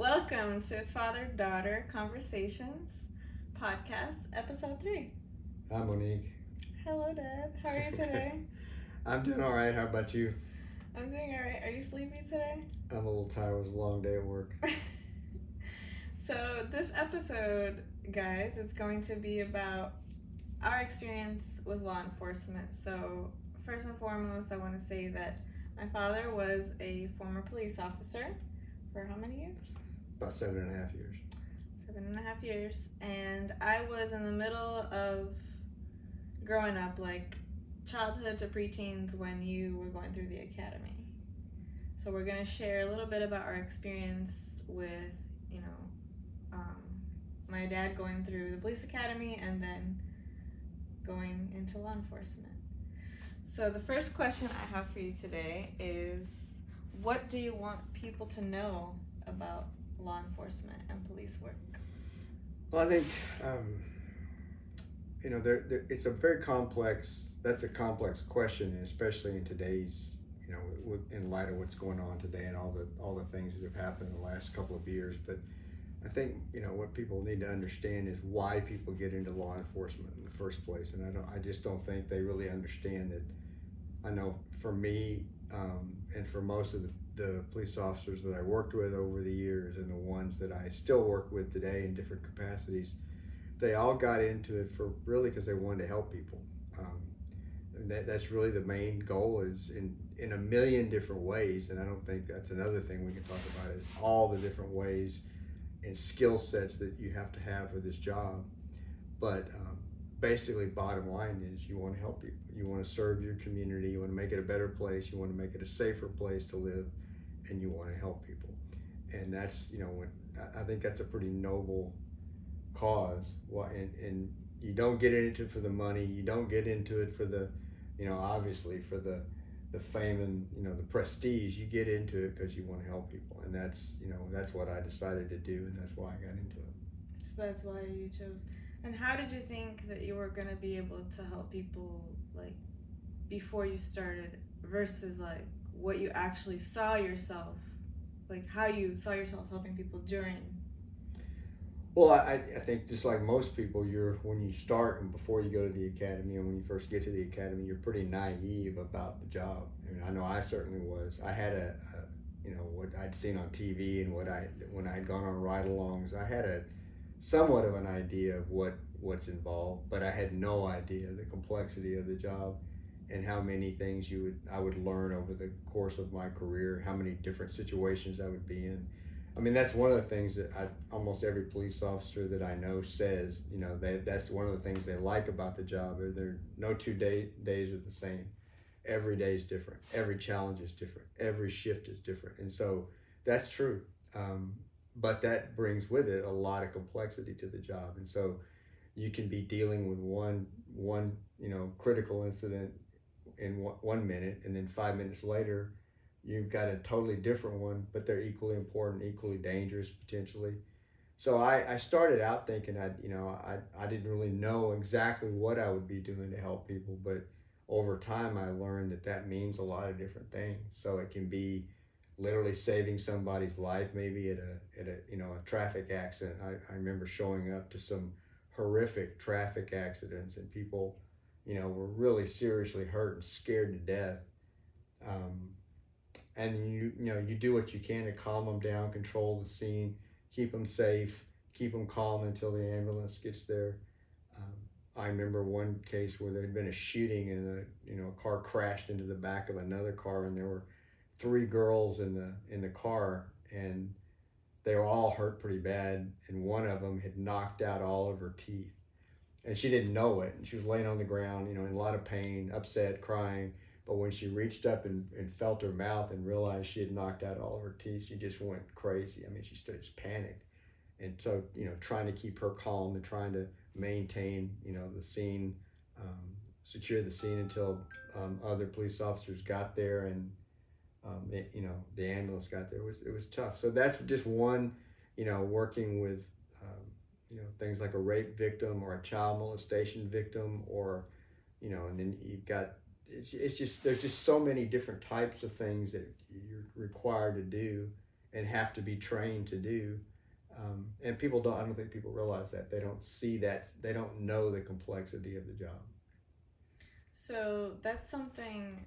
Welcome to Father Daughter Conversations podcast, episode three. Hi, Monique. Hello, Dad. How are you today? I'm doing all right. How about you? I'm doing all right. Are you sleepy today? I'm a little tired. It was a long day at work. so, this episode, guys, it's going to be about our experience with law enforcement. So, first and foremost, I want to say that my father was a former police officer for how many years? About seven and a half years. Seven and a half years. And I was in the middle of growing up, like childhood to preteens, when you were going through the academy. So we're going to share a little bit about our experience with, you know, um, my dad going through the police academy and then going into law enforcement. So, the first question I have for you today is what do you want people to know about law enforcement and police work? Well, I think, um, you know, there, there, it's a very complex, that's a complex question, and especially in today's, you know, with, in light of what's going on today and all the, all the things that have happened in the last couple of years. But I think, you know, what people need to understand is why people get into law enforcement in the first place. And I don't, I just don't think they really understand that I know for me um, and for most of the, the police officers that I worked with over the years and the ones that I still work with today in different capacities, they all got into it for really because they wanted to help people. Um, and that, that's really the main goal is in, in a million different ways. And I don't think that's another thing we can talk about is all the different ways and skill sets that you have to have for this job. But um, basically bottom line is you want to help people you want to serve your community you want to make it a better place you want to make it a safer place to live and you want to help people. And that's you know when i think that's a pretty noble cause. And, and you don't get into it for the money you don't get into it for the you know obviously for the the fame and you know the prestige you get into it because you want to help people. And that's you know that's what i decided to do and that's why i got into it. So that's why you chose. And how did you think that you were going to be able to help people like before you started versus like what you actually saw yourself like how you saw yourself helping people during. Well I, I think just like most people you're when you start and before you go to the academy and when you first get to the academy you're pretty naive about the job. I mean I know I certainly was. I had a, a you know what I'd seen on TV and what I when I had gone on ride-alongs I had a somewhat of an idea of what what's involved, but I had no idea the complexity of the job and how many things you would I would learn over the course of my career, how many different situations I would be in. I mean, that's one of the things that I, almost every police officer that I know says. You know, they, that's one of the things they like about the job. There no two day, days are the same. Every day is different. Every challenge is different. Every shift is different, and so that's true. Um, but that brings with it a lot of complexity to the job and so you can be dealing with one one you know critical incident in one minute and then five minutes later you've got a totally different one but they're equally important equally dangerous potentially so I, I started out thinking I you know I, I didn't really know exactly what I would be doing to help people but over time I learned that that means a lot of different things so it can be literally saving somebody's life, maybe at a at a you know a traffic accident. I, I remember showing up to some horrific traffic accidents and people, you know, were really seriously hurt and scared to death. Um, and you you know you do what you can to calm them down, control the scene, keep them safe, keep them calm until the ambulance gets there. Um, I remember one case where there had been a shooting and a you know a car crashed into the back of another car and there were three girls in the in the car and they were all hurt pretty bad and one of them had knocked out all of her teeth and she didn't know it and she was laying on the ground you know in a lot of pain upset crying but when she reached up and, and felt her mouth and realized she had knocked out all of her teeth she just went crazy i mean she started just panicked and so you know trying to keep her calm and trying to maintain you know the scene um, secure the scene until um, other police officers got there and um, it, you know, the ambulance got there. It was it was tough. So that's just one, you know, working with, you know, things like a rape victim or a child molestation victim, or, you know, and then you've got it's, it's just there's just so many different types of things that you're required to do and have to be trained to do. Um, and people don't. I don't think people realize that they don't see that. They don't know the complexity of the job. So that's something.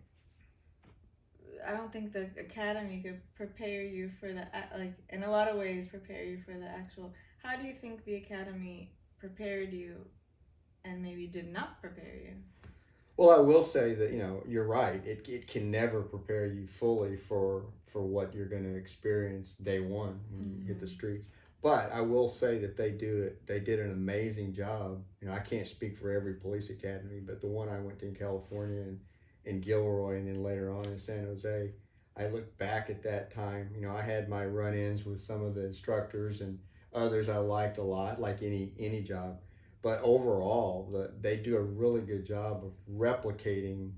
I don't think the academy could prepare you for the like in a lot of ways prepare you for the actual. How do you think the academy prepared you, and maybe did not prepare you? Well, I will say that you know you're right. It, it can never prepare you fully for for what you're going to experience day one when mm-hmm. you hit the mm-hmm. streets. But I will say that they do it. They did an amazing job. You know, I can't speak for every police academy, but the one I went to in California and in Gilroy, and then later on in San Jose, I look back at that time. You know, I had my run-ins with some of the instructors and others I liked a lot, like any any job. But overall, the, they do a really good job of replicating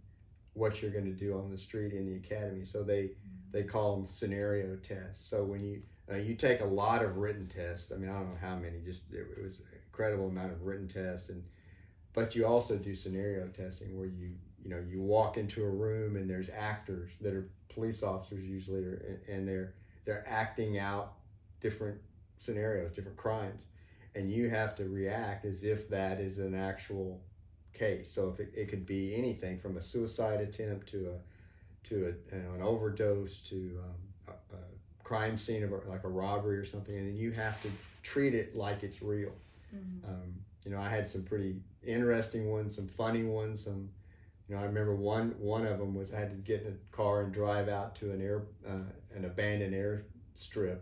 what you're going to do on the street in the academy. So they they call them scenario tests. So when you uh, you take a lot of written tests. I mean, I don't know how many. Just it, it was an incredible amount of written tests, and but you also do scenario testing where you you know you walk into a room and there's actors that are police officers usually, are, and they're they're acting out different scenarios, different crimes, and you have to react as if that is an actual case. So if it, it could be anything from a suicide attempt to a to a, you know, an overdose to um, a, a crime scene of like a robbery or something, and then you have to treat it like it's real. Mm-hmm. Um, you know, I had some pretty interesting ones, some funny ones, some. You know, I remember one one of them was I had to get in a car and drive out to an air uh, an abandoned airstrip,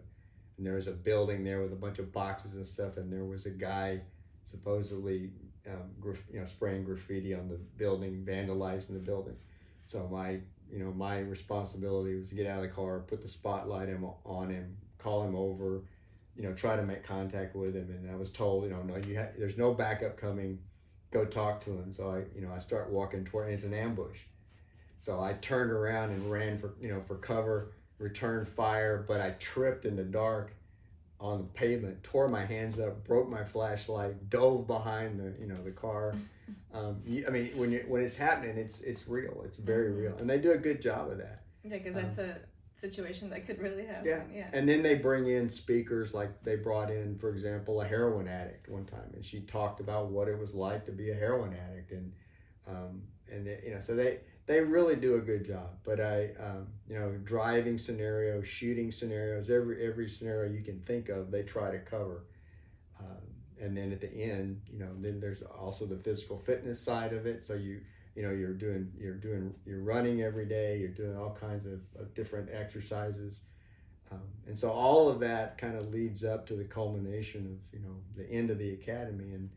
and there was a building there with a bunch of boxes and stuff, and there was a guy supposedly um, graf- you know spraying graffiti on the building, vandalizing the building. So my you know, my responsibility was to get out of the car, put the spotlight on him, call him over, you know, try to make contact with him. And I was told, you know, no, you ha- there's no backup coming. Go talk to him. So I, you know, I start walking toward, and it's an ambush. So I turned around and ran for, you know, for cover, returned fire, but I tripped in the dark on the pavement, tore my hands up, broke my flashlight, dove behind the, you know, the car. Um, you, I mean, when you, when it's happening, it's it's real. It's very mm-hmm. real, and they do a good job of that. Yeah, because that's um, a situation that could really happen. Yeah. yeah. And then they bring in speakers like they brought in, for example, a heroin addict one time, and she talked about what it was like to be a heroin addict, and um, and they, you know, so they they really do a good job. But I, um, you know, driving scenarios, shooting scenarios, every every scenario you can think of, they try to cover. Um, and then at the end, you know, then there's also the physical fitness side of it. So you, you know, you're doing, you're doing, you're running every day. You're doing all kinds of, of different exercises, um, and so all of that kind of leads up to the culmination of, you know, the end of the academy. And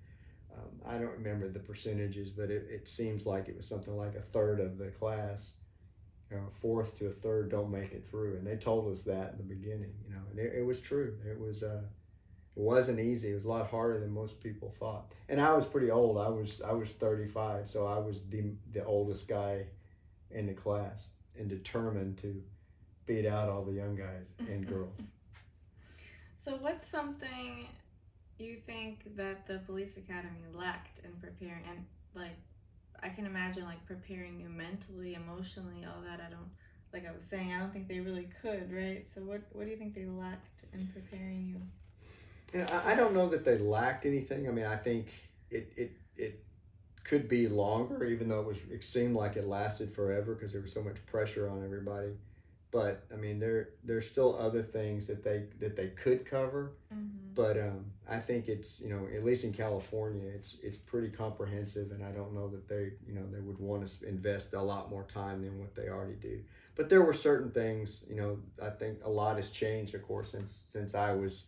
um, I don't remember the percentages, but it, it seems like it was something like a third of the class, you know, a fourth to a third don't make it through, and they told us that in the beginning, you know, and it, it was true. It was. Uh, it wasn't easy. It was a lot harder than most people thought. And I was pretty old. I was I was 35, so I was the the oldest guy in the class and determined to beat out all the young guys and girls. so what's something you think that the police academy lacked in preparing and like I can imagine like preparing you mentally, emotionally, all that. I don't like I was saying, I don't think they really could, right? So what what do you think they lacked in preparing you? Yeah, I don't know that they lacked anything. I mean, I think it it it could be longer, even though it was it seemed like it lasted forever because there was so much pressure on everybody. But I mean, there there's still other things that they that they could cover. Mm-hmm. But um, I think it's you know at least in California, it's it's pretty comprehensive, and I don't know that they you know they would want to invest a lot more time than what they already do. But there were certain things you know I think a lot has changed, of course, since since I was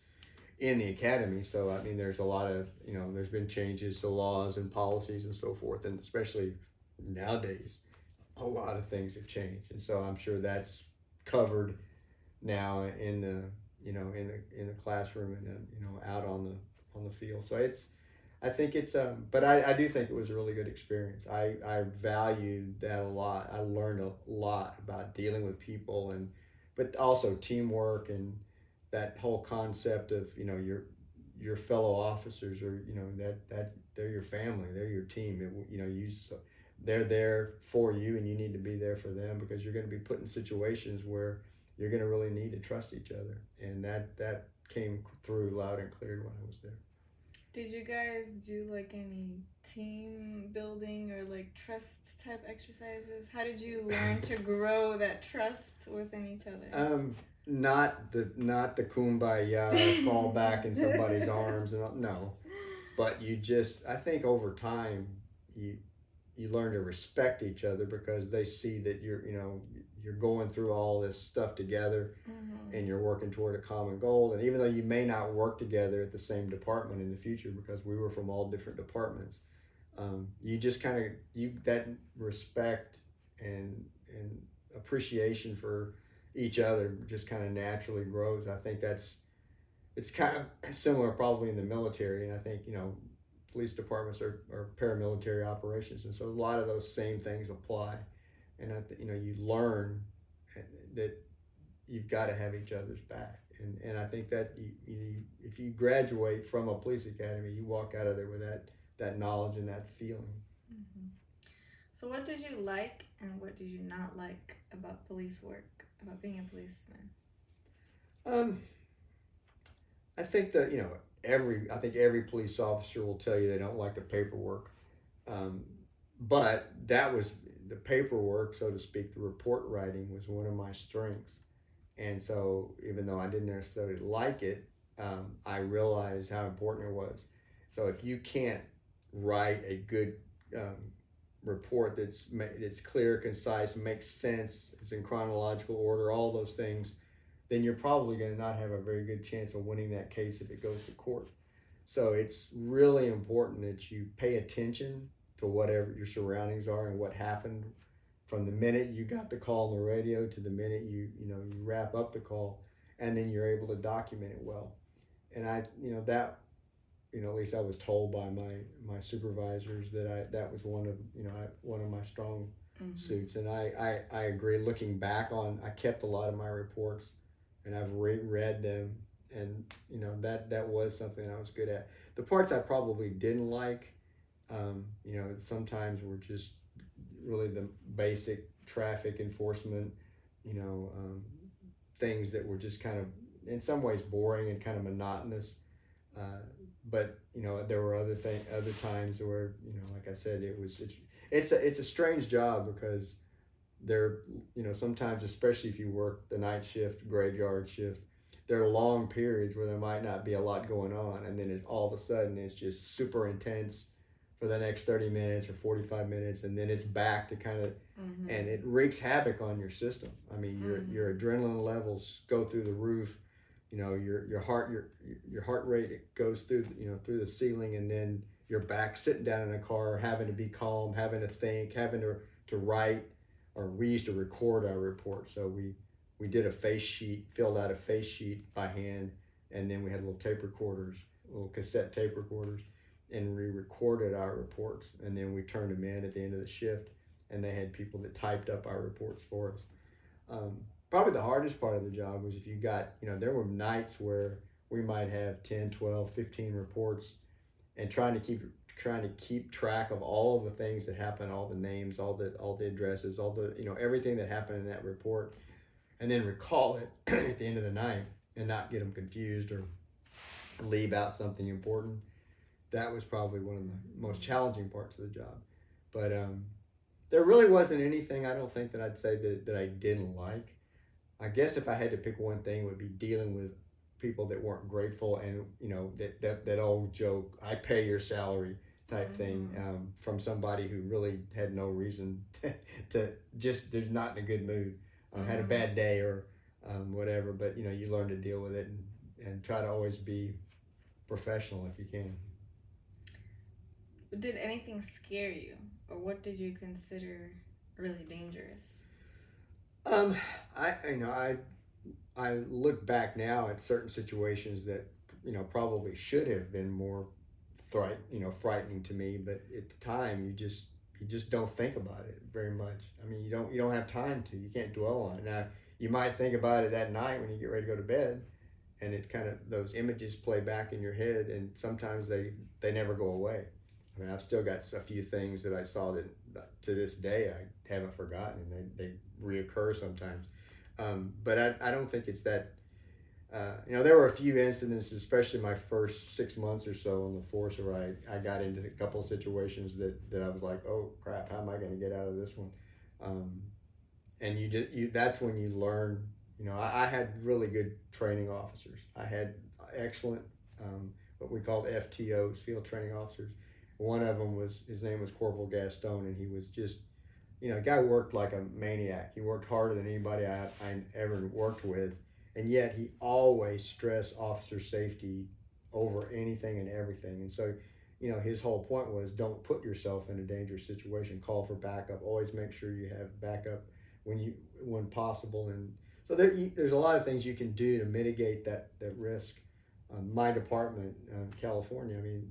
in the academy. So I mean, there's a lot of you know, there's been changes to laws and policies and so forth, and especially nowadays, a lot of things have changed, and so I'm sure that's covered now in the you know in the in the classroom and then you know out on the on the field. So it's I think it's um but I, I do think it was a really good experience. I, I valued that a lot. I learned a lot about dealing with people and but also teamwork and that whole concept of you know your your fellow officers or you know that that they're your family they're your team it, you know you they're there for you and you need to be there for them because you're going to be put in situations where you're going to really need to trust each other, and that that came through loud and clear when I was there. Did you guys do like any team building or like trust type exercises? How did you learn to grow that trust within each other? Um, not the not the kumbaya fall back in somebody's arms and all- no, but you just I think over time you you learn to respect each other because they see that you're you know you're going through all this stuff together Mhm. and you're working toward a common goal and even though you may not work together at the same department in the future because we were from all different departments um, you just kind of you that respect and and appreciation for each other just kind of naturally grows i think that's it's kind of similar probably in the military and i think you know police departments are, are paramilitary operations and so a lot of those same things apply and I th- you know you learn that you've got to have each other's back. And, and I think that you, you, if you graduate from a police academy, you walk out of there with that, that knowledge and that feeling. Mhm. So, what did you like and what did you not like about police work, about being a policeman? Um, I think that, you know, every, I think every police officer will tell you they don't like the paperwork. Um, but that was the paperwork, so to speak, the report writing was one of my strengths. And so, even though I didn't necessarily like it, um, I realized how important it was. So, if you can't write a good um, report that's that's clear, concise, makes sense, is in chronological order, all those things, then you're probably going to not have a very good chance of winning that case if it goes to court. So, it's really important that you pay attention to whatever your surroundings are and what happened from the minute you got the call on the radio to the minute you you know you wrap up the call and then you're able to document it well. And i you know that you know at least i was told by my my supervisors that i that was one of you know I, one of my strong Mhm. suits. And I, I i agree looking back on i kept a lot of my reports and i've reread them. And you know that that was something i was good at. The parts i probably didn't like um, you know sometimes we're just really the basic traffic enforcement you know um, things that were just kind of in some ways boring and kind of monotonous. Uh, but you know there were other thing other times where you know like i said it was it's it's a, it's a strange job because there you know sometimes especially if you work the night shift graveyard shift there are long periods where there might not be a lot going on and then it's all of a sudden it's just super intense for the next 30 minutes or 45 minutes and then it's back to kind of Mhm. and it wreaks havoc on your system i mean your Mhm. your adrenaline levels go through the roof you know your your heart your your heart rate it goes through you know through the ceiling and then you're back sitting down in a car having to be calm having to think having to to write or we used to record our report so we we did a face sheet filled out a face sheet by hand and then we had little tape recorders little cassette tape recorders and we recorded our reports and then we turned them in at the end of the shift and they had people that typed up our reports for us. Um, probably the hardest part of the job was if you got you know there were nights where we might have 10 12 15 reports and trying to keep trying to keep track of all of the things that happen all the names all the all the addresses all the you know everything that happened in that report and then recall it at the end of the night and not get them confused or leave out something important that was probably one of the most challenging parts of the job. But um, there really wasn't anything i don't think that i'd say that, that i didn't like. I guess if i had to pick one thing it would be dealing with people that weren't grateful and you know that that, that old joke i pay your salary type thing um, from somebody who really had no reason to, to just they're not in a good mood um, had a Mhm. bad day or um, whatever. But you know you learn to deal with it and, and try to always be professional if you can Did anything scare you, or what did you consider really dangerous? Um, I you know I I look back now at certain situations that you know probably should have been more fright you know frightening to me, but at the time you just you just don't think about it very much. I mean you don't you don't have time to. You can't dwell on it. Now you might think about it at night when you get ready to go to bed, and it kind of those images play back in your head, and sometimes they they never go away. I mean I've still got a few things that I saw that, to this day I haven't forgotten, and they they reoccur sometimes. Um, but I, I don't think it's that. Uh, you know, there were a few incidents, especially my first six months or so on the force, where I, I got into a couple of situations that, that I was like, oh crap, how am I going to get out of this one? Um, and you just you that's when you learn. You know, I, I had really good training officers. I had excellent um, what we called FTOs, field training officers. One of them was his name was Corporal Gaston, and he was just you know, guy worked like a maniac. He worked harder than anybody I, I ever worked with, and yet he always stressed officer safety over anything and everything. And so, you know, his whole point was don't put yourself in a dangerous situation. Call for backup. Always make sure you have backup when you when possible. And so there, there's a lot of things you can do to mitigate that that risk. Um, my department, um, California, I mean,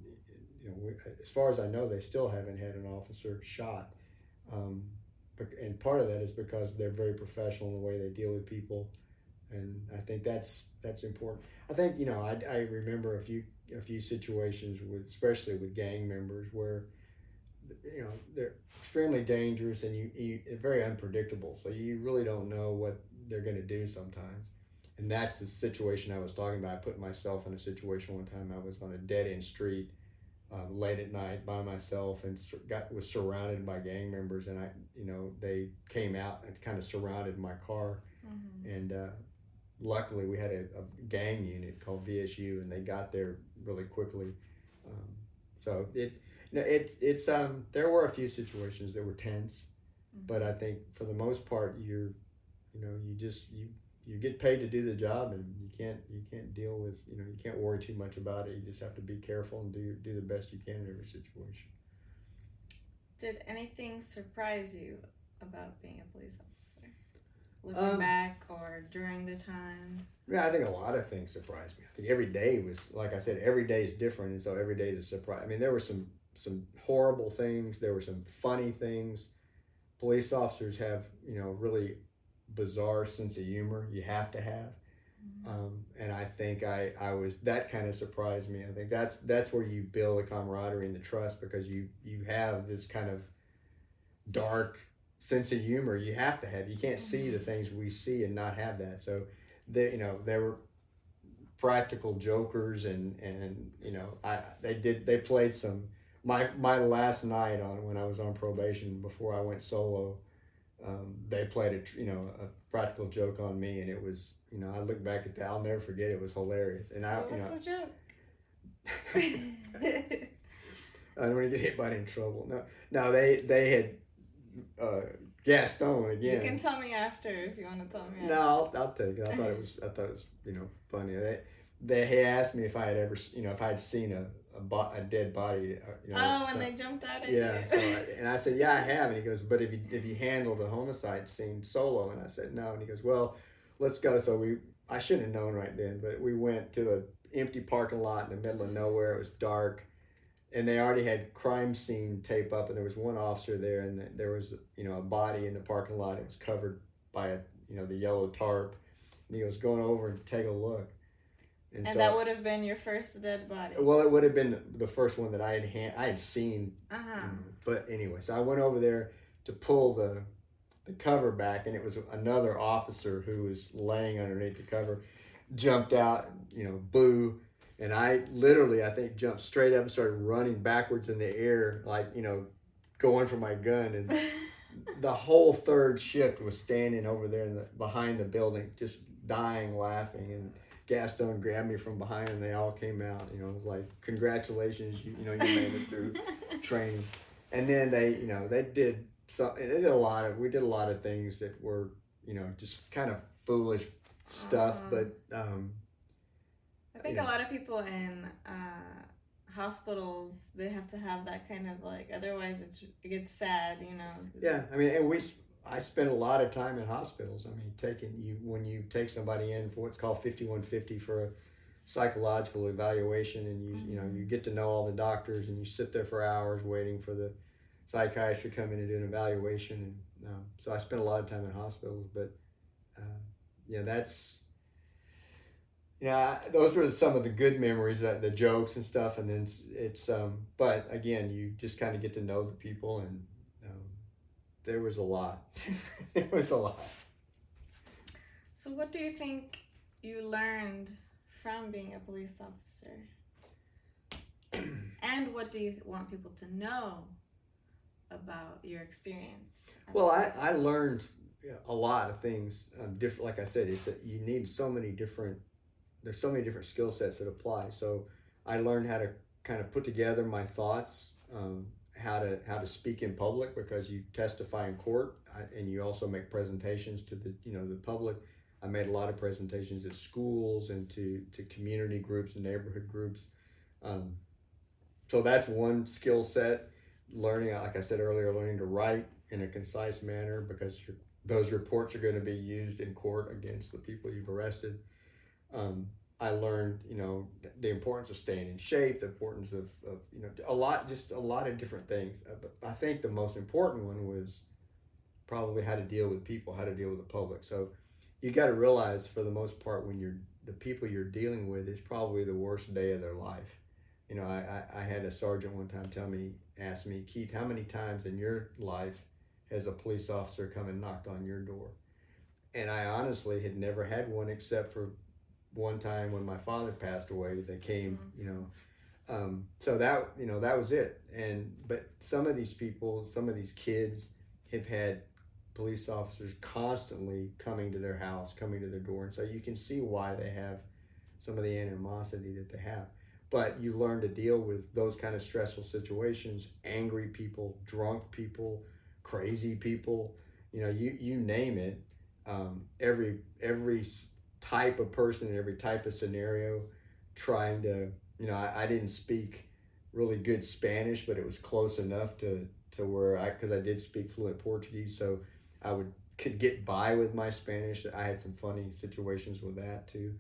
you know, we, as far as I know, they still haven't had an officer shot. Um, and part of that is because they're very professional in the way they deal with people, and I think that's that's important. I think you know I, I remember a few a few situations with especially with gang members where you know they're extremely dangerous and you, you very unpredictable. So you really don't know what they're going to do sometimes. And that's the situation i was talking about. I put myself in a situation one time. I was on a dead end street uh, late at night by myself and got was surrounded by gang members and I you know they came out and kind of surrounded my car mm-hmm. and uh, luckily we had a, a, gang unit called VSU and they got there really quickly um, so it you know it it's um there were a few situations that were tense mm-hmm. but I think for the most part you're you know you just you you get paid to do the job and you can't you can't deal with you know you can't worry too much about it. You just have to be careful and do do the best you can in every situation. Did anything surprise you about being a police officer? Looking um, back or during the time? Yeah i think a lot of things surprised me. I think every day was like i said every day is different and so every day is a surprise. I mean there were some some horrible things. There were some funny things. Police officers have you know really bizarre sense of humor you have to have. Mm-hmm. Um, and I think I, I was that kind of surprised me. I think that's that's where you build the camaraderie and the trust because you you have this kind of dark sense of humor you have to have. You can't see the mm-hmm. things we see and not have that. So they you know they were practical jokers and and you know I they did they played some my my last night on when I was on probation before I went solo um, they played a you know a practical joke on me, and it was you know I look back at that I'll never forget it, was hilarious. And I what you know, the joke? I don't want to get anybody in trouble. No, no, they they had uh, Gaston again. You can tell me after if you want to tell me. After. No, I'll, I'll take it. I thought it was I thought it was you know funny. They they he asked me if I had ever you know if I had seen a a, bo- a dead body. Uh, you know, oh, so, they jumped out at yeah, you. so and I said, yeah, I have. And he goes, but if you if you handled a homicide scene solo, and I said no, and he goes, well, let's go. So we I shouldn't have known right then, but we went to a empty parking lot in the middle of nowhere. It was dark, and they already had crime scene tape up, and there was one officer there, and there was you know a body in the parking lot. It was covered by a you know the yellow tarp, and he was going over and take a look. And, and so, that would have been your first dead body. Well, it would have been the first one that I had hand, I had seen. Uh-huh. but anyway, so I went over there to pull the the cover back, and it was another officer who was laying underneath the cover, jumped out, you know, boo, and I literally, I think, jumped straight up and started running backwards in the air, like you know, going for my gun, and the whole third shift was standing over there in the, behind the building, just dying laughing and Gaston grabbed me from behind and they all came out. You know, it was like, congratulations, you, you know, you made it through training. And then they, you know, they did so they did a lot of we did a lot of things that were, you know, just kind of foolish stuff. Uh-huh. But um, I think a lot of people in uh, hospitals they have to have that kind of like otherwise it's it gets sad, you know. Yeah, I mean, and we I spent a lot of time in hospitals. I mean, taking you when you take somebody in for what's called fifty one fifty for a psychological evaluation, and you you know you get to know all the doctors, and you sit there for hours waiting for the psychiatrist to come in and do an evaluation. And um, so I spent a lot of time in hospitals, but uh, yeah, that's yeah, those were some of the good memories, that the jokes and stuff, and then it's, it's um, but again, you just kind of get to know the people and there was a lot. there was a lot. So, what do you think you learned from being a police officer? and what do you want people to know about your experience? Well, I, I learned a lot of things. Um, different, like I said, it's a, you need so many different. There's so many different skill sets that apply. So I learned how to kind of put together my thoughts, um, how to how to speak in public because you testify in court, and you also make presentations to the you know the public. I made a lot of presentations at schools and to to community groups and neighborhood groups. Um, so that's one skill set. Learning, like I said earlier, learning to write in a concise manner because those reports are going to be used in court against the people you've arrested. Um, I learned, you know, the importance of staying in shape, the importance of, of you know, a lot, just a lot of different things. Uh, but I think the most important one was probably how to deal with people, how to deal with the public. So you got to realize, for the most part, when you're the people you're dealing with, is probably the worst day of their life. You know, I, I, I had a sergeant one time tell me, ask me, Keith, how many times in your life has a police officer come and knocked on your door. And I honestly had never had one except for one time when my father passed away. They came, you know. Um, so that you know that was it. And but some of these people, some of these kids, have had police officers constantly coming to their house, coming to their door, and so you can see why they have some of the animosity that they have. But you learn to deal with those kind of stressful situations, angry people, drunk people, crazy people you know you you name it um, every every type of person in every type of scenario trying to you know I, I didn't speak really good spanish but it was close enough to to where i because i did speak fluent portuguese so i would could get by with my spanish. I had some funny situations with that too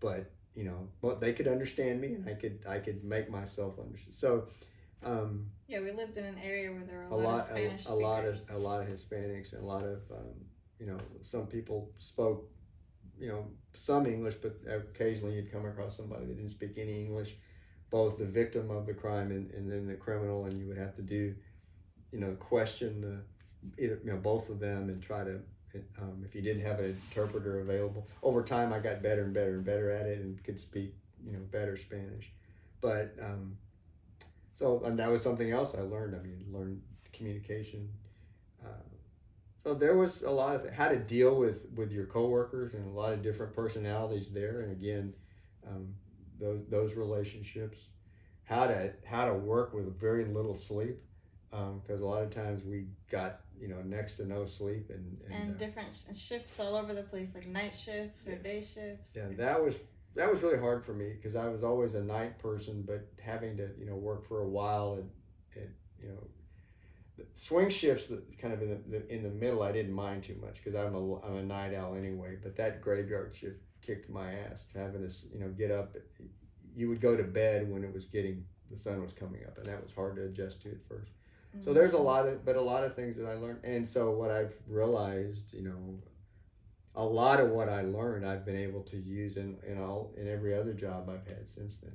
but you know but they could understand me and i could i could make myself understand so um, Yeah, we lived in an area where there were a, a lot, of Spanish a, a lot of a lot of Hispanics and a lot of um, you know some people spoke you know some English, but occasionally you'd come across somebody that didn't speak any English, both the victim of the crime and, and then the criminal, and you would have to do you know question the either you know both of them and try to. Um, if you didn't have an interpreter available, over time I got better and better and better at it and could speak, you know, better Spanish. But um, so and that was something else I learned. I mean, learned communication. Uh, so there was a lot of how to deal with with your coworkers and a lot of different personalities there. And again, um, those those relationships, how to how to work with very little sleep, because a lot of times we got you know next to no sleep and and, and uh, different sh- shifts all over the place, like night shifts or Yeah. day shifts. yeah, that was that was really hard for me because I was always a night person, but having to you know work for a while and, and you know swing shifts that kind of in the, the in the middle I didn't mind too much because I'm a I'm a night owl anyway. But that graveyard shift kicked my ass. Having to you know get up, you would go to bed when it was getting the sun was coming up, and that was hard to adjust to at first. So mm-hmm. there's a lot of, but a lot of things that I learned, and so what I've realized, you know, a lot of what I learned, I've been able to use in in all in every other job I've had since then.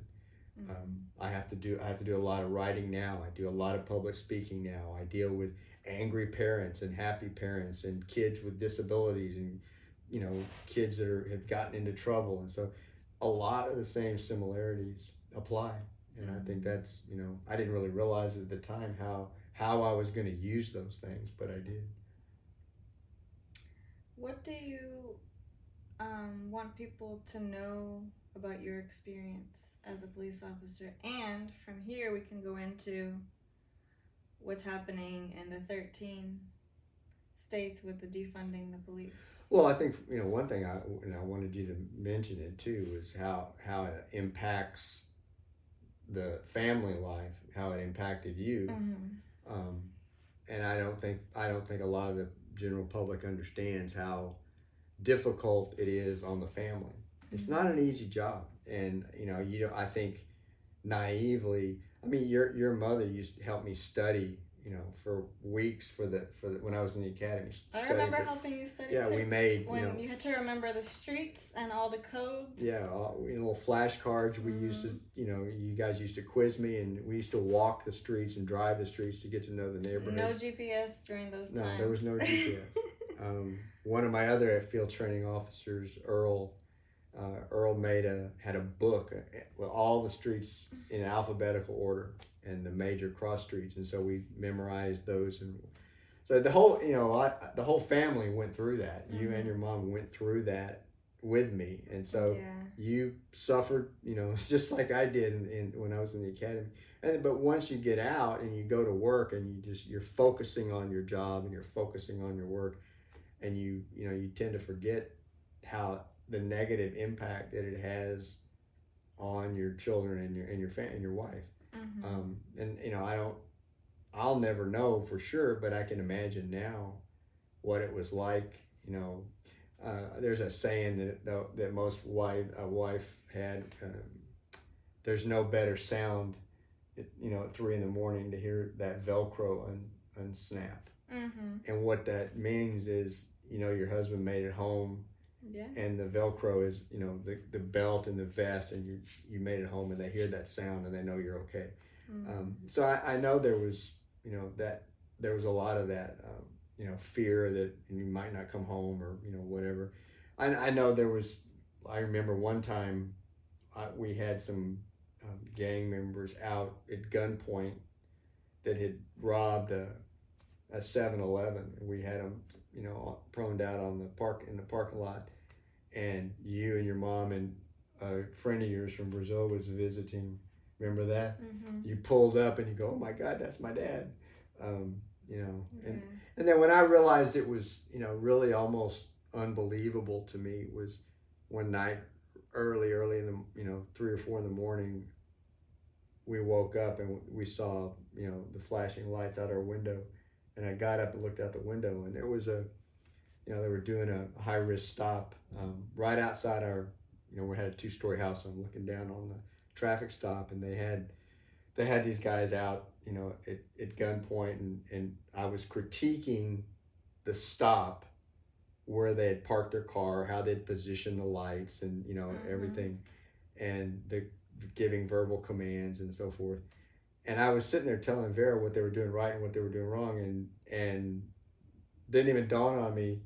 Mhm. Um, I have to do I have to do a lot of writing now. I do a lot of public speaking now. I deal with angry parents and happy parents and kids with disabilities and you know kids that are, have gotten into trouble, and so a lot of the same similarities apply. And I think that's you know I didn't really realize at the time how how I was going to use those things, but I did. What do you um, want people to know about your experience as a police officer? And from here, we can go into what's happening in the 13 states with the defunding the police. Well, I think you know one thing I and I wanted you to mention it too is how how it impacts the family life, how it impacted you, Mm-hmm. um, and I don't think I don't think a lot of the general public understands how difficult it is on the family. It's not an easy job, and you know you I think naively. I mean, your your mother used to help me study. You know, for weeks for the for the, when I was in the academy. I remember for- helping you study yeah, too. we made when you know you had to remember the streets and all the codes. Yeah, all, you know, little flashcards. We used to, you know, you guys used to quiz me, and we used to walk the streets and drive the streets to get to know the neighborhood. No. GPS during those No, times. there was no GPS. um, one of my other field training officers, Earl, uh, Earl made a had a book uh, with all the streets in alphabetical order and the major cross streets, and so we memorized those. And so the whole, you know, I, the whole family went through that. You and Mhm. your mom went through that with me, and so yeah. you suffered, you know, just like I did in, in when I was in the academy. And but once you get out and you go to work and you just you're focusing on your job and you're focusing on your work, and you you know you tend to forget how the negative impact that it has on your children and your and your fam- and your wife. Mhm. Um, and you know I don't, I'll never know for sure, but I can imagine now what it was like. You know, uh, there's a saying that that, that most wife a wife had. Um, there's no better sound, at, you know, at three in the morning to hear that Velcro un, unsnap. Mhm. And what that means is, you know, your husband made it home, Yeah. and the Velcro is, you know, the, the belt and the vest, and you you made it home, and they hear that sound, and they know you're okay. Mhm. Um, so I, I know there was, you know, that there was a lot of that, um, you know, fear that you might not come home or you know whatever. I, I know there was. I remember one time, I, we had some um, gang members out at gunpoint that had robbed a a 7-Eleven. We had them, you know, proned out on the park in the parking lot, and you and your mom and a friend of yours from Brazil was visiting. Remember that? Mhm. you pulled up and you go, oh my God, that's my dad. Um, you know, and, and then when I realized it was, you know, really almost unbelievable to me was one night early, early in the, you know, three or four in the morning, we woke up and we saw, you know, the flashing lights out our window. And I got up and looked out the window and there was a, you know, they were doing a high risk stop um, right outside our, you know, we had a two story house. So I'm looking down on the traffic stop and they had, they had these guys out, you know, at, at gunpoint, and, and I was critiquing the stop where they had parked their car, how they'd positioned the lights, and you know Mhm. everything, and the giving verbal commands and so forth. And I was sitting there telling Vera what they were doing right and what they were doing wrong, and and didn't even dawn on me.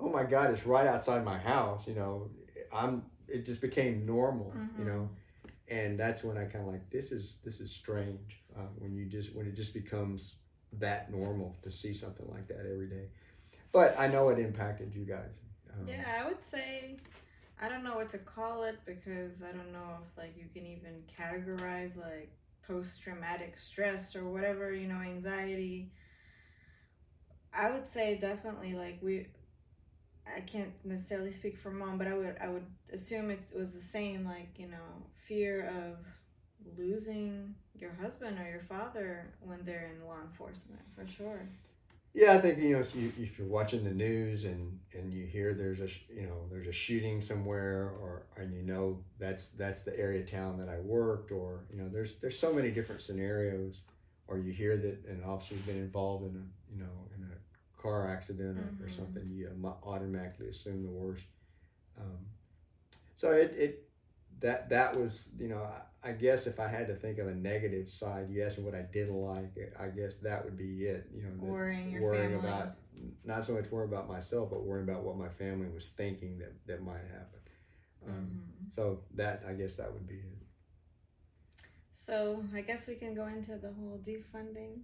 Oh my God! It's right outside my house. You know, I'm. It just became normal. You Mhm. know, and that's when I kind of like this is this is strange uh, when you just when it just becomes that normal to see something like that every day. But I know it impacted you guys. Um, Yeah, I would say I don't know what to call it because I don't know if like you can even categorize like post traumatic stress or whatever, you know, anxiety. I would say definitely like we I can't necessarily speak for mom, but I would I would assume it was the same like, you know, fear of losing your husband or your father when they're in law enforcement for sure. Yeah, I think you know if you if you're watching the news and and you hear there's a you know there's a shooting somewhere or and you know that's that's the area town that I worked or you know there's there's so many different scenarios or you hear that an officer's been involved in a you know car accident or, or Mhm. something you automatically assume the worst. Um, so it it that that was you know I, I guess if I had to think of a negative side, you asked me what I didn't like. I guess that would be it. You know, Worrying worrying about not so much worrying about myself, but worrying about what my family was thinking that that might happen. Um, Mhm. So that I guess that would be it. So I guess we can go into the whole defunding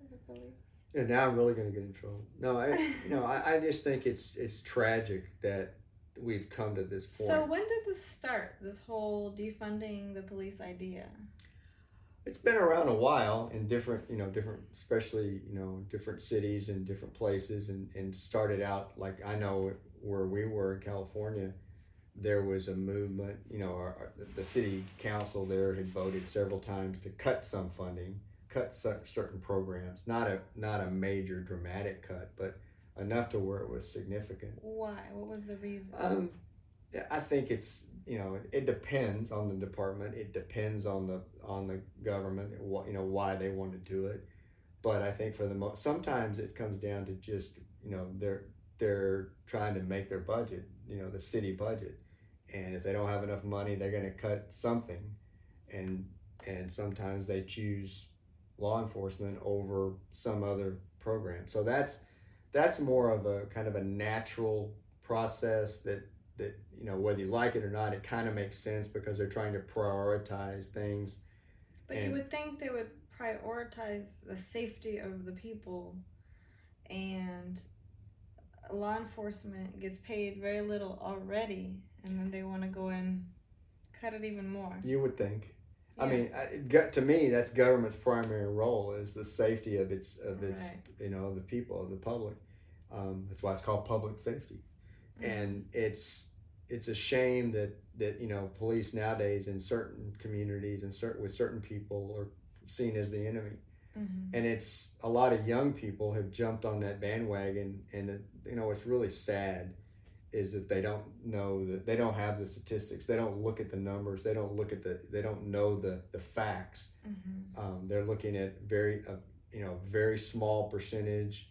of the police. Yeah, now I'm really going to get in trouble. No, I you know I, I just think it's it's tragic that we've come to this point. So when did this start? This whole defunding the police idea? it's been around a while in different you know different especially you know different cities and different places and and started out like i know where we were in california there was a movement you know our, our, the city council there had voted several times to cut some funding cut certain programs not a not a major dramatic cut but enough to where it was significant Why? What was the reason? um, I think it's you know it, it depends on the department. It depends on the on the government. What you know why they want to do it, but I think for the most sometimes it comes down to just you know they're they're trying to make their budget. You know the city budget, and if they don't have enough money, they're going to cut something, and and sometimes they choose law enforcement over some other program. So that's that's more of a kind of a natural process that that you know whether you like it or not, it kind of makes sense because they're trying to prioritize things. But And- you would think they would prioritize the safety of the people, and law enforcement gets paid very little already, and then they want to go and cut it even more. You would think. I Yeah. mean, I, gut- to me, that's government's primary role is the safety of its of its Right. you know the people of the public. Um, that's why it's called public safety, Mhm. and it's it's a shame that that you know police nowadays in certain communities and certain with certain people are seen as the enemy, Mhm. and it's a lot of young people have jumped on that bandwagon, and you know what's really sad is that they don't know that they don't have the statistics they don't look at the numbers they don't look at the they don't know the the facts. Mhm. um, they're looking at very uh, you know very small percentage.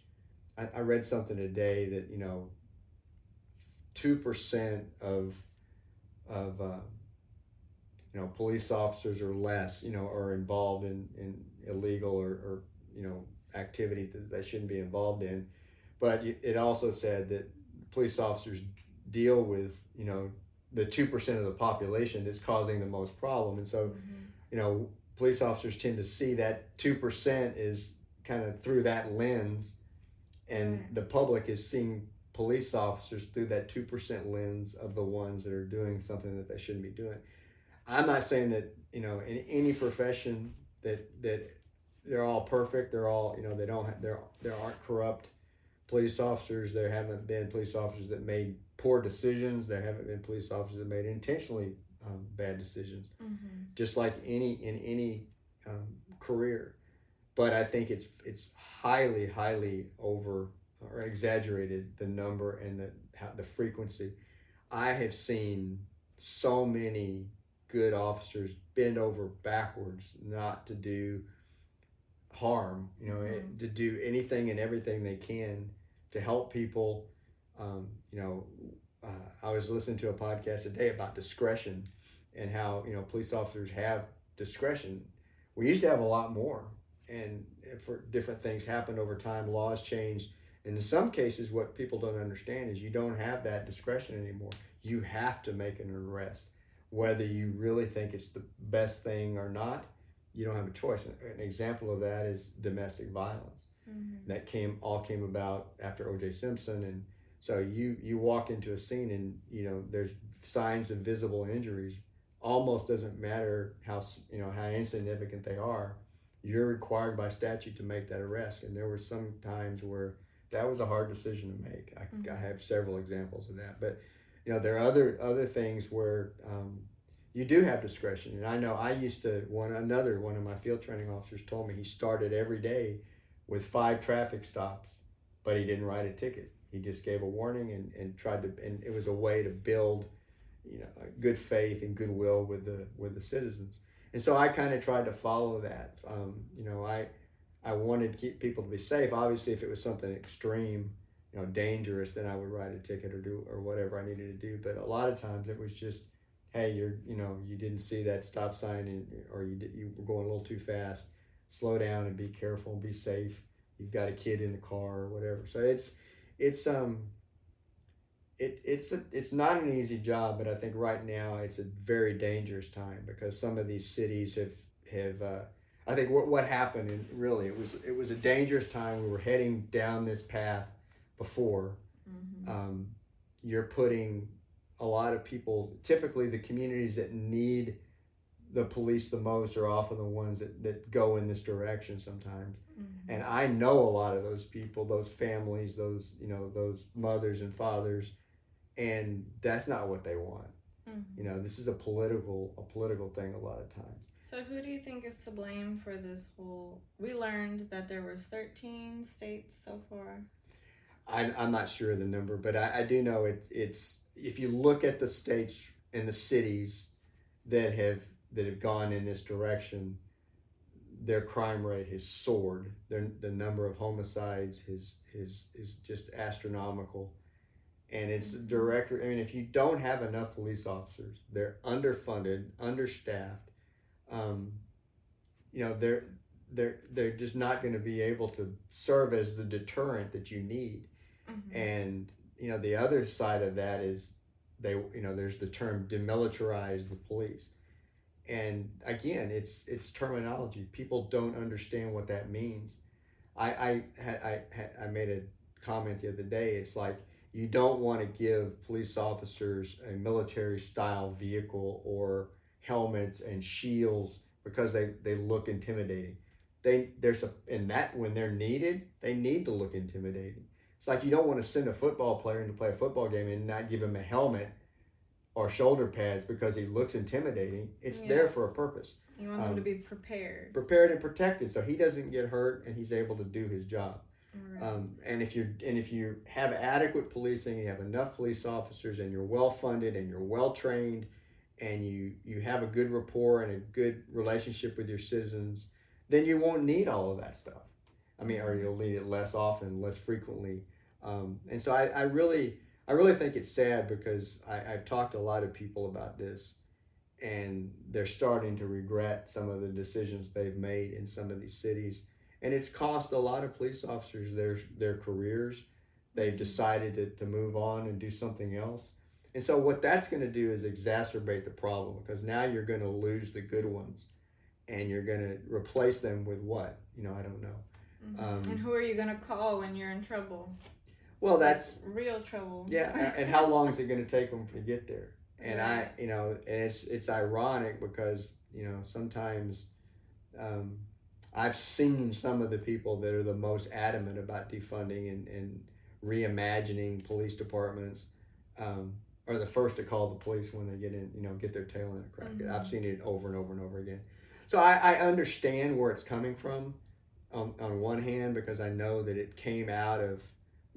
I, I read something today that you know 2% of of uh, you know police officers or less you know are involved in, in illegal or, or you know activity that they shouldn't be involved in. But it also said that police officers deal with you know the 2% of the population that's causing the most problem and so Mhm. you know, police officers tend to see that 2% is kind of through that lens, and Right. the public is seeing police officers through that 2% lens of the ones that are doing something that they shouldn't be doing. I'm not saying that, you know, in any profession that, that they're all perfect, they're all, you know, they don't have, there, there aren't corrupt police officers, there haven't been police officers that made poor decisions, there haven't been police officers that made intentionally um, bad decisions Mhm. just like any in any um, career. But I think it's it's highly highly over or exaggerated the number and the how, the frequency. I have seen so many good officers bend over backwards not to do harm, you know, Mhm. to do anything and everything they can to help people. Um, you know, uh, I was listening to a podcast today about discretion and how you know police officers have discretion. We used to have a lot more, and for different things happened over time. Laws changed, and in some cases, what people don't understand is you don't have that discretion anymore. You have to make an arrest, whether you really think it's the best thing or not. You don't have a choice. An example of that is domestic violence Mhm. that came all came about after O.J. Simpson, and so you you walk into a scene and you know there's signs of visible injuries. Almost doesn't matter how you know how insignificant they are. You're required by statute to make that arrest, and there were some times where that was a hard decision to make. I, I Mhm. have several examples of that, but you know there are other other things where um, you do have discretion. And I know I used to one another one of my field training officers told me he started every day with five traffic stops, but he didn't write a ticket. He just gave a warning and, and tried to, and it was a way to build, you know, good faith and goodwill with the with the citizens. And so I kind of tried to follow that. Um, you know, I I wanted to keep people to be safe. Obviously, if it was something extreme, you know, dangerous, then I would write a ticket or do or whatever I needed to do. But a lot of times it was just, hey, you're you know you didn't see that stop sign and, or you did, you were going a little too fast. Slow down and be careful and be safe. You've got a kid in the car or whatever. So it's it's um it it's a, it's not an easy job, but I think right now it's a very dangerous time because some of these cities have have uh, I think what what happened and really it was it was a dangerous time. We were heading down this path before. Mhm. Um, you're putting a lot of people, typically the communities that need the police the most are often the ones that, that go in this direction sometimes Mhm. and I know a lot of those people, those families, those you know, those mothers and fathers, and that's not what they want. Mhm. You know, this is a political a political thing a lot of times. So who do you think is to blame for this whole? We learned that there was thirteen states so far. I'm I'm not sure of the number, but I, I do know it. It's if you look at the states and the cities that have that have gone in this direction, their crime rate has soared. Their the number of homicides is is is just astronomical, and it's Mhm. direct. I mean, if you don't have enough police officers, they're underfunded, understaffed. Um, you know, they're they're they're just not going to be able to serve as the deterrent that you need. Mhm. And you know, the other side of that is they you know there's the term demilitarize the police, and again, it's it's terminology. People don't understand what that means. I I had I had I made a comment the other day. It's like you don't want to give police officers a military style vehicle or helmets and shields because they, they look intimidating. They there's a and that when they're needed, they need to look intimidating. It's like you don't want to send a football player in to play a football game and not give him a helmet or shoulder pads because he looks intimidating. It's Yeah. there for a purpose. You want them to um, be prepared. Prepared and protected so he doesn't get hurt and he's able to do his job. Right. Um, and if you and if you have adequate policing, you have enough police officers, and you're well funded and you're well trained, and you you have a good rapport and a good relationship with your citizens, then you won't need all of that stuff. I mean, or you'll need it less often, less frequently. Um, and so I, I really I really think it's sad because I, I've talked to a lot of people about this, and they're starting to regret some of the decisions they've made in some of these cities and it's cost a lot of police officers their their careers. They've decided to, to move on and do something else. And so what that's going to do is exacerbate the problem because now you're going to lose the good ones and you're going to replace them with what? You know, I don't know. Mhm. um, and who are you gonna call when you're in trouble? Well, that's real trouble. yeah, and how long is it going to take them to get there? And I, you know, and it's it's ironic because you know sometimes um, I've seen some of the people that are the most adamant about defunding and, and reimagining police departments um, are the first to call the police when they get in, you know, get their tail in a crack. Mhm. I've seen it over and over and over again. So I, I understand where it's coming from on, on one hand because I know that it came out of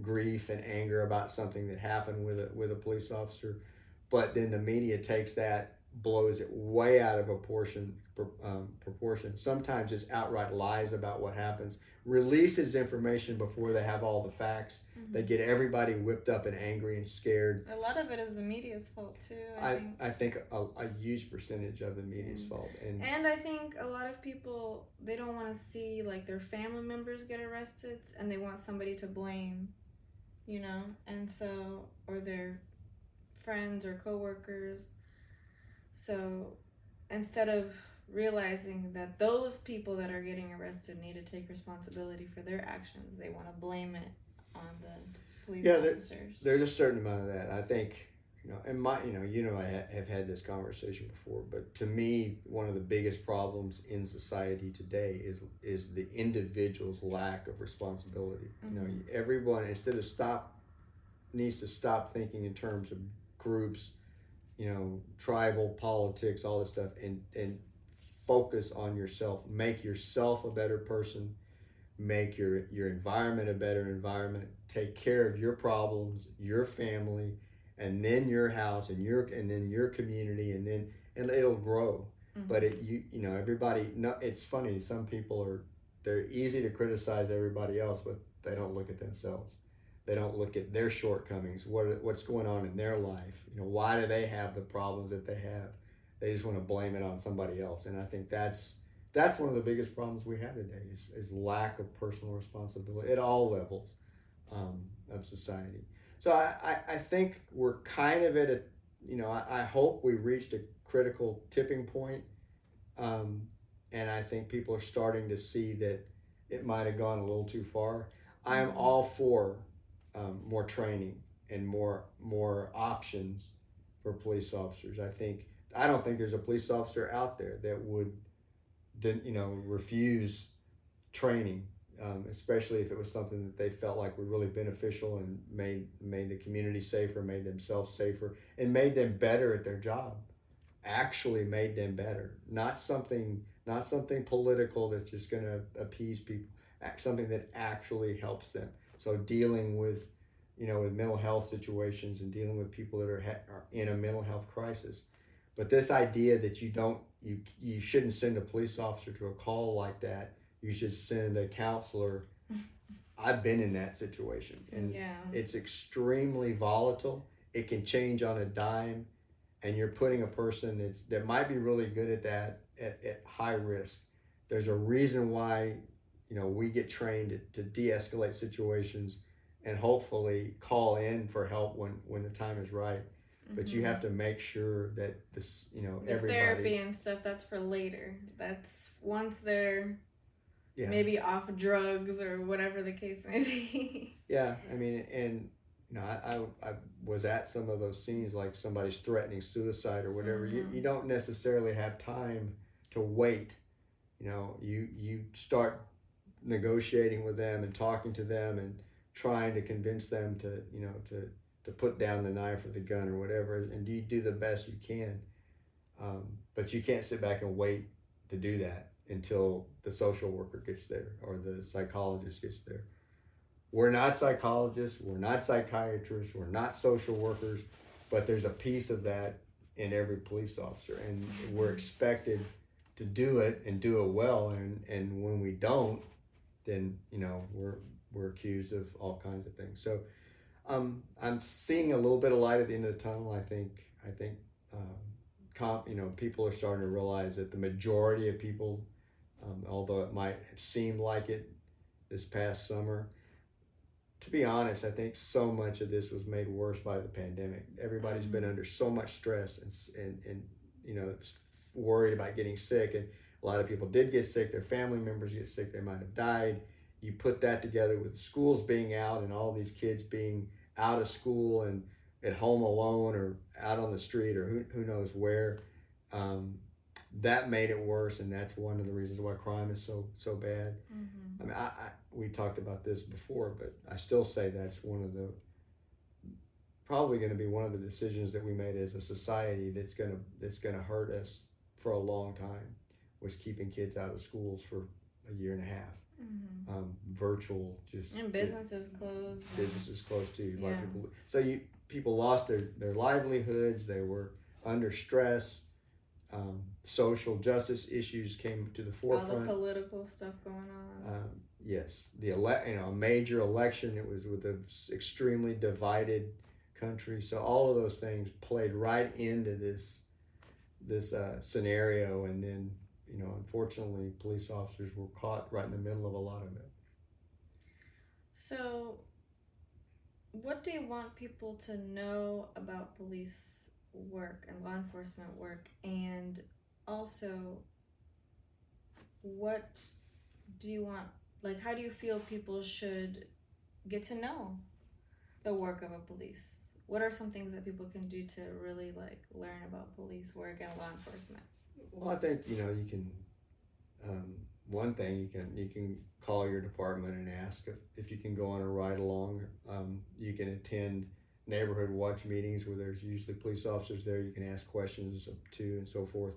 grief and anger about something that happened with a, with a police officer. But then the media takes that, blows it way out of proportion. pro- Um, proportion. Sometimes it's outright lies about what happens. Releases information before they have all the facts. Mhm. They get everybody whipped up and angry and scared. A lot of it is the media's fault too. I, I, think. I think a, a huge percentage of the media's Mm. fault. And And I think a lot of people they don't want to see like their family members get arrested and they want somebody to blame, you know, and so or their friends or coworkers. So instead of realizing that those people that are getting arrested need to take responsibility for their actions, they want to blame it on the police Yeah, there- officers. There's a certain amount of that. I think, you know, and my, you know, you know, I ha- have had this conversation before, but to me, one of the biggest problems in society today is is the individual's lack of responsibility. You know, Mhm. everyone instead of stop needs to stop thinking in terms of groups, you know, tribal politics, all this stuff, and and focus on yourself. Make yourself a better person make your your environment a better environment take care of your problems your family and then your house and your and then your community and then and it'll grow Mhm. but it you you know everybody no it's funny some people are they're easy to criticize everybody else but they don't look at themselves they don't look at their shortcomings what what's going on in their life you know why do they have the problems that they have they just want to blame it on somebody else and i think that's that's one of the biggest problems we have today is, is lack of personal responsibility at all levels um, of society. So I, I, I think we're kind of at a, you know, I, I hope we reached a critical tipping point. Um, and I think people are starting to see that it might have gone a little too far. I am Mhm. all for um, more training and more more options for police officers. I think I don't think there's a police officer out there that would you know refuse training um, especially if it was something that they felt like were really beneficial and made made the community safer made themselves safer and made them better at their job. Actually made them better. Not something not something political that's just going to appease people. Something that actually helps them. So dealing with you know with mental health situations and dealing with people that are, ha- are in a mental health crisis. But this idea that you don't you you shouldn't send a police officer to a call like that. You should send a counselor. I've been in that situation, and yeah. it's extremely volatile. It can change on a dime, and you're putting a person that's that might be really good at that at, at high risk. there's a reason why you know we get trained to, de-escalate situations and hopefully call in for help when when the time is right but you have to make sure that this you know Mm-hmm. the everybody therapy and stuff that's for later. That's once they're yeah. maybe off drugs or whatever the case may be. yeah i mean and you know I, I i was at some of those scenes like somebody's threatening suicide or whatever. You, Mhm. you don't necessarily have time to wait. You know you you start negotiating with them and talking to them and trying to convince them to you know to to put down the knife or the gun or whatever and you do the best you can. Um, but you can't sit back and wait to do that until the social worker gets there or the psychologist gets there. We're not psychologists we're not psychiatrists we're not social workers but there's a piece of that in every police officer and we're expected to do it and do it well and and when we don't then you know we're we're accused of all kinds of things. So um, I'm seeing a little bit of light at the end of the tunnel I think I think um, comp, you know people are starting to realize that the majority of people um, although it might have seemed like it this past summer to be honest, I think so much of this was made worse by the pandemic. Everybody's been under so much stress and and and you know worried about getting sick, and a lot of people did get sick. Their family members get sick. They might have died. You put that together with the schools being out and all these kids being out of school and at home alone or out on the street or who, who knows where. Um, that made it worse, and that's one of the reasons why crime is so so bad. Mm-hmm. I mean, I, I we talked about this before, but I still say that's one of the probably going to be one of the decisions that we made as a society that's going to that's going to hurt us for a long time was keeping kids out of schools for a year and a half. Mm-hmm. Um, virtual, just And businesses closed. businesses closed too. A lot of people. So you people lost their their livelihoods. They were under stress. Um, social justice issues came to the forefront. all the political stuff going on. Um, yes, the ele- you know a major election. It was with an extremely divided country. So all of those things played right into this this uh, scenario, and then you know unfortunately police officers were caught right in the middle of a lot of it. So, what do you want people to know about police work and law enforcement work? And also, what do you want, like, how do you feel people should get to know the work of a police? What are some things that people can do to really, like, learn about police work and law enforcement? Well, I think you know you can. Um, one thing you can you can call your department and ask if, if you can go on a ride along. Um, you can attend neighborhood watch meetings where there's usually police officers there. You can ask questions to and so forth.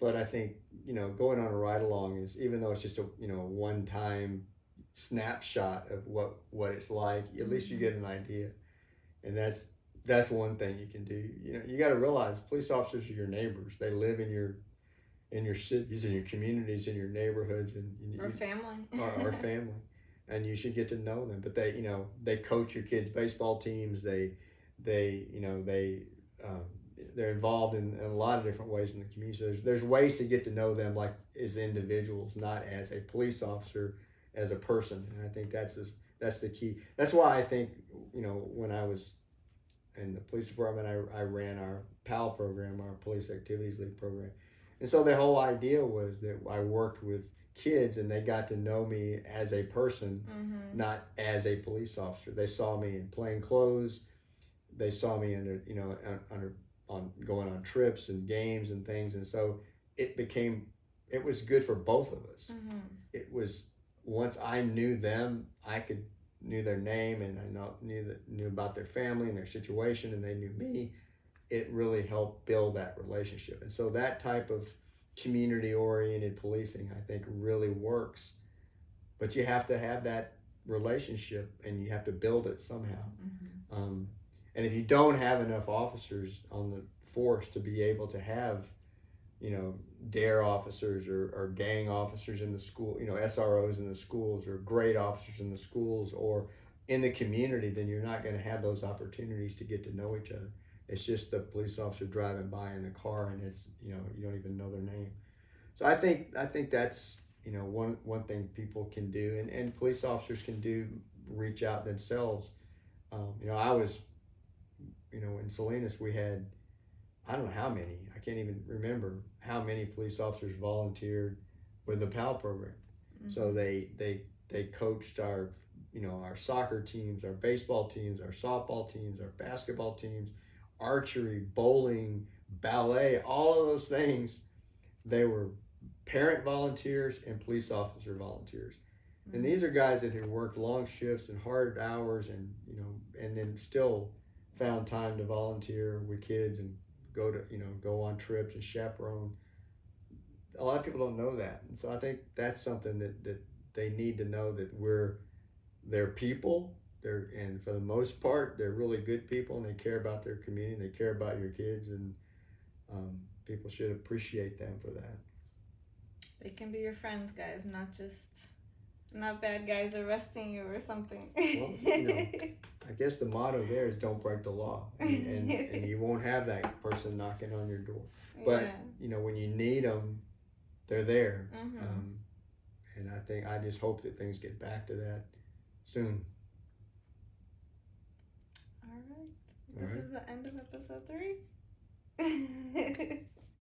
But I think you know going on a ride along is even though it's just a you know one time snapshot of what what it's like. At least you mm-hmm. get an idea, and that's that's one thing you can do. You know, you got to realize police officers are your neighbors. They live in your in your cities, in your communities, in your neighborhoods, and you, Or you- family? our, our family, and you should get to know them. But they, you know, they coach your kids' baseball teams. They, they, you know, they, um, they're involved in, in a lot of different ways in the community. So there's there's ways to get to know them like as individuals, not as a police officer, as a person. And I think that's the, that's the key. That's why I think you know when I was in the police department, I, I ran our PAL program, our Police Activities League program. And so the whole idea was that I worked with kids and they got to know me as a person, mm-hmm. not as a police officer. They saw me in plain clothes. They saw me under, you know, under on going on trips and games and things. And so it became, it was good for both of us. Mm-hmm. It was once I knew them, I could knew their name and I know, knew that knew about their family and their situation, and they knew me. It really helped build that relationship, and so that type of community-oriented policing, I think, really works. But you have to have that relationship, and you have to build it somehow. Mm-hmm. Um, and if you don't have enough officers on the force to be able to have, you know, DARE officers or, or gang officers in the school, you know, SROs in the schools or grade officers in the schools or in the community, then you're not going to have those opportunities to get to know each other. It's just the police officer driving by in the car and it's, you know, you don't even know their name. So I think, I think that's, you know, one one thing people can do, and, and police officers can do, reach out themselves. Um, you know, I was, you know, in Salinas we had, I don't know how many, I can't even remember how many police officers volunteered with the PAL program. Mm-hmm. So they they they coached our you know our soccer teams, our baseball teams, our softball teams, our basketball teams, archery, bowling, ballet, all of those things. They were parent volunteers and police officer volunteers. Mm-hmm. And these are guys that had worked long shifts and hard hours and you know and then still found time to volunteer with kids and go to you know go on trips and chaperone a lot of people don't know that and so i think that's something that, that they need to know that we're they're people they're and for the most part they're really good people and they care about their community they care about your kids and um, people should appreciate them for that They can be your friends, guys, not just not bad guys arresting you or something. Well, you know, I guess the motto there is don't break the law, and, and, and you won't have that person knocking on your door. But yeah. you know, when you need them, they're there. Mhm. Um, and I think I just hope that things get back to that soon. All right. All This right. is the end of episode three.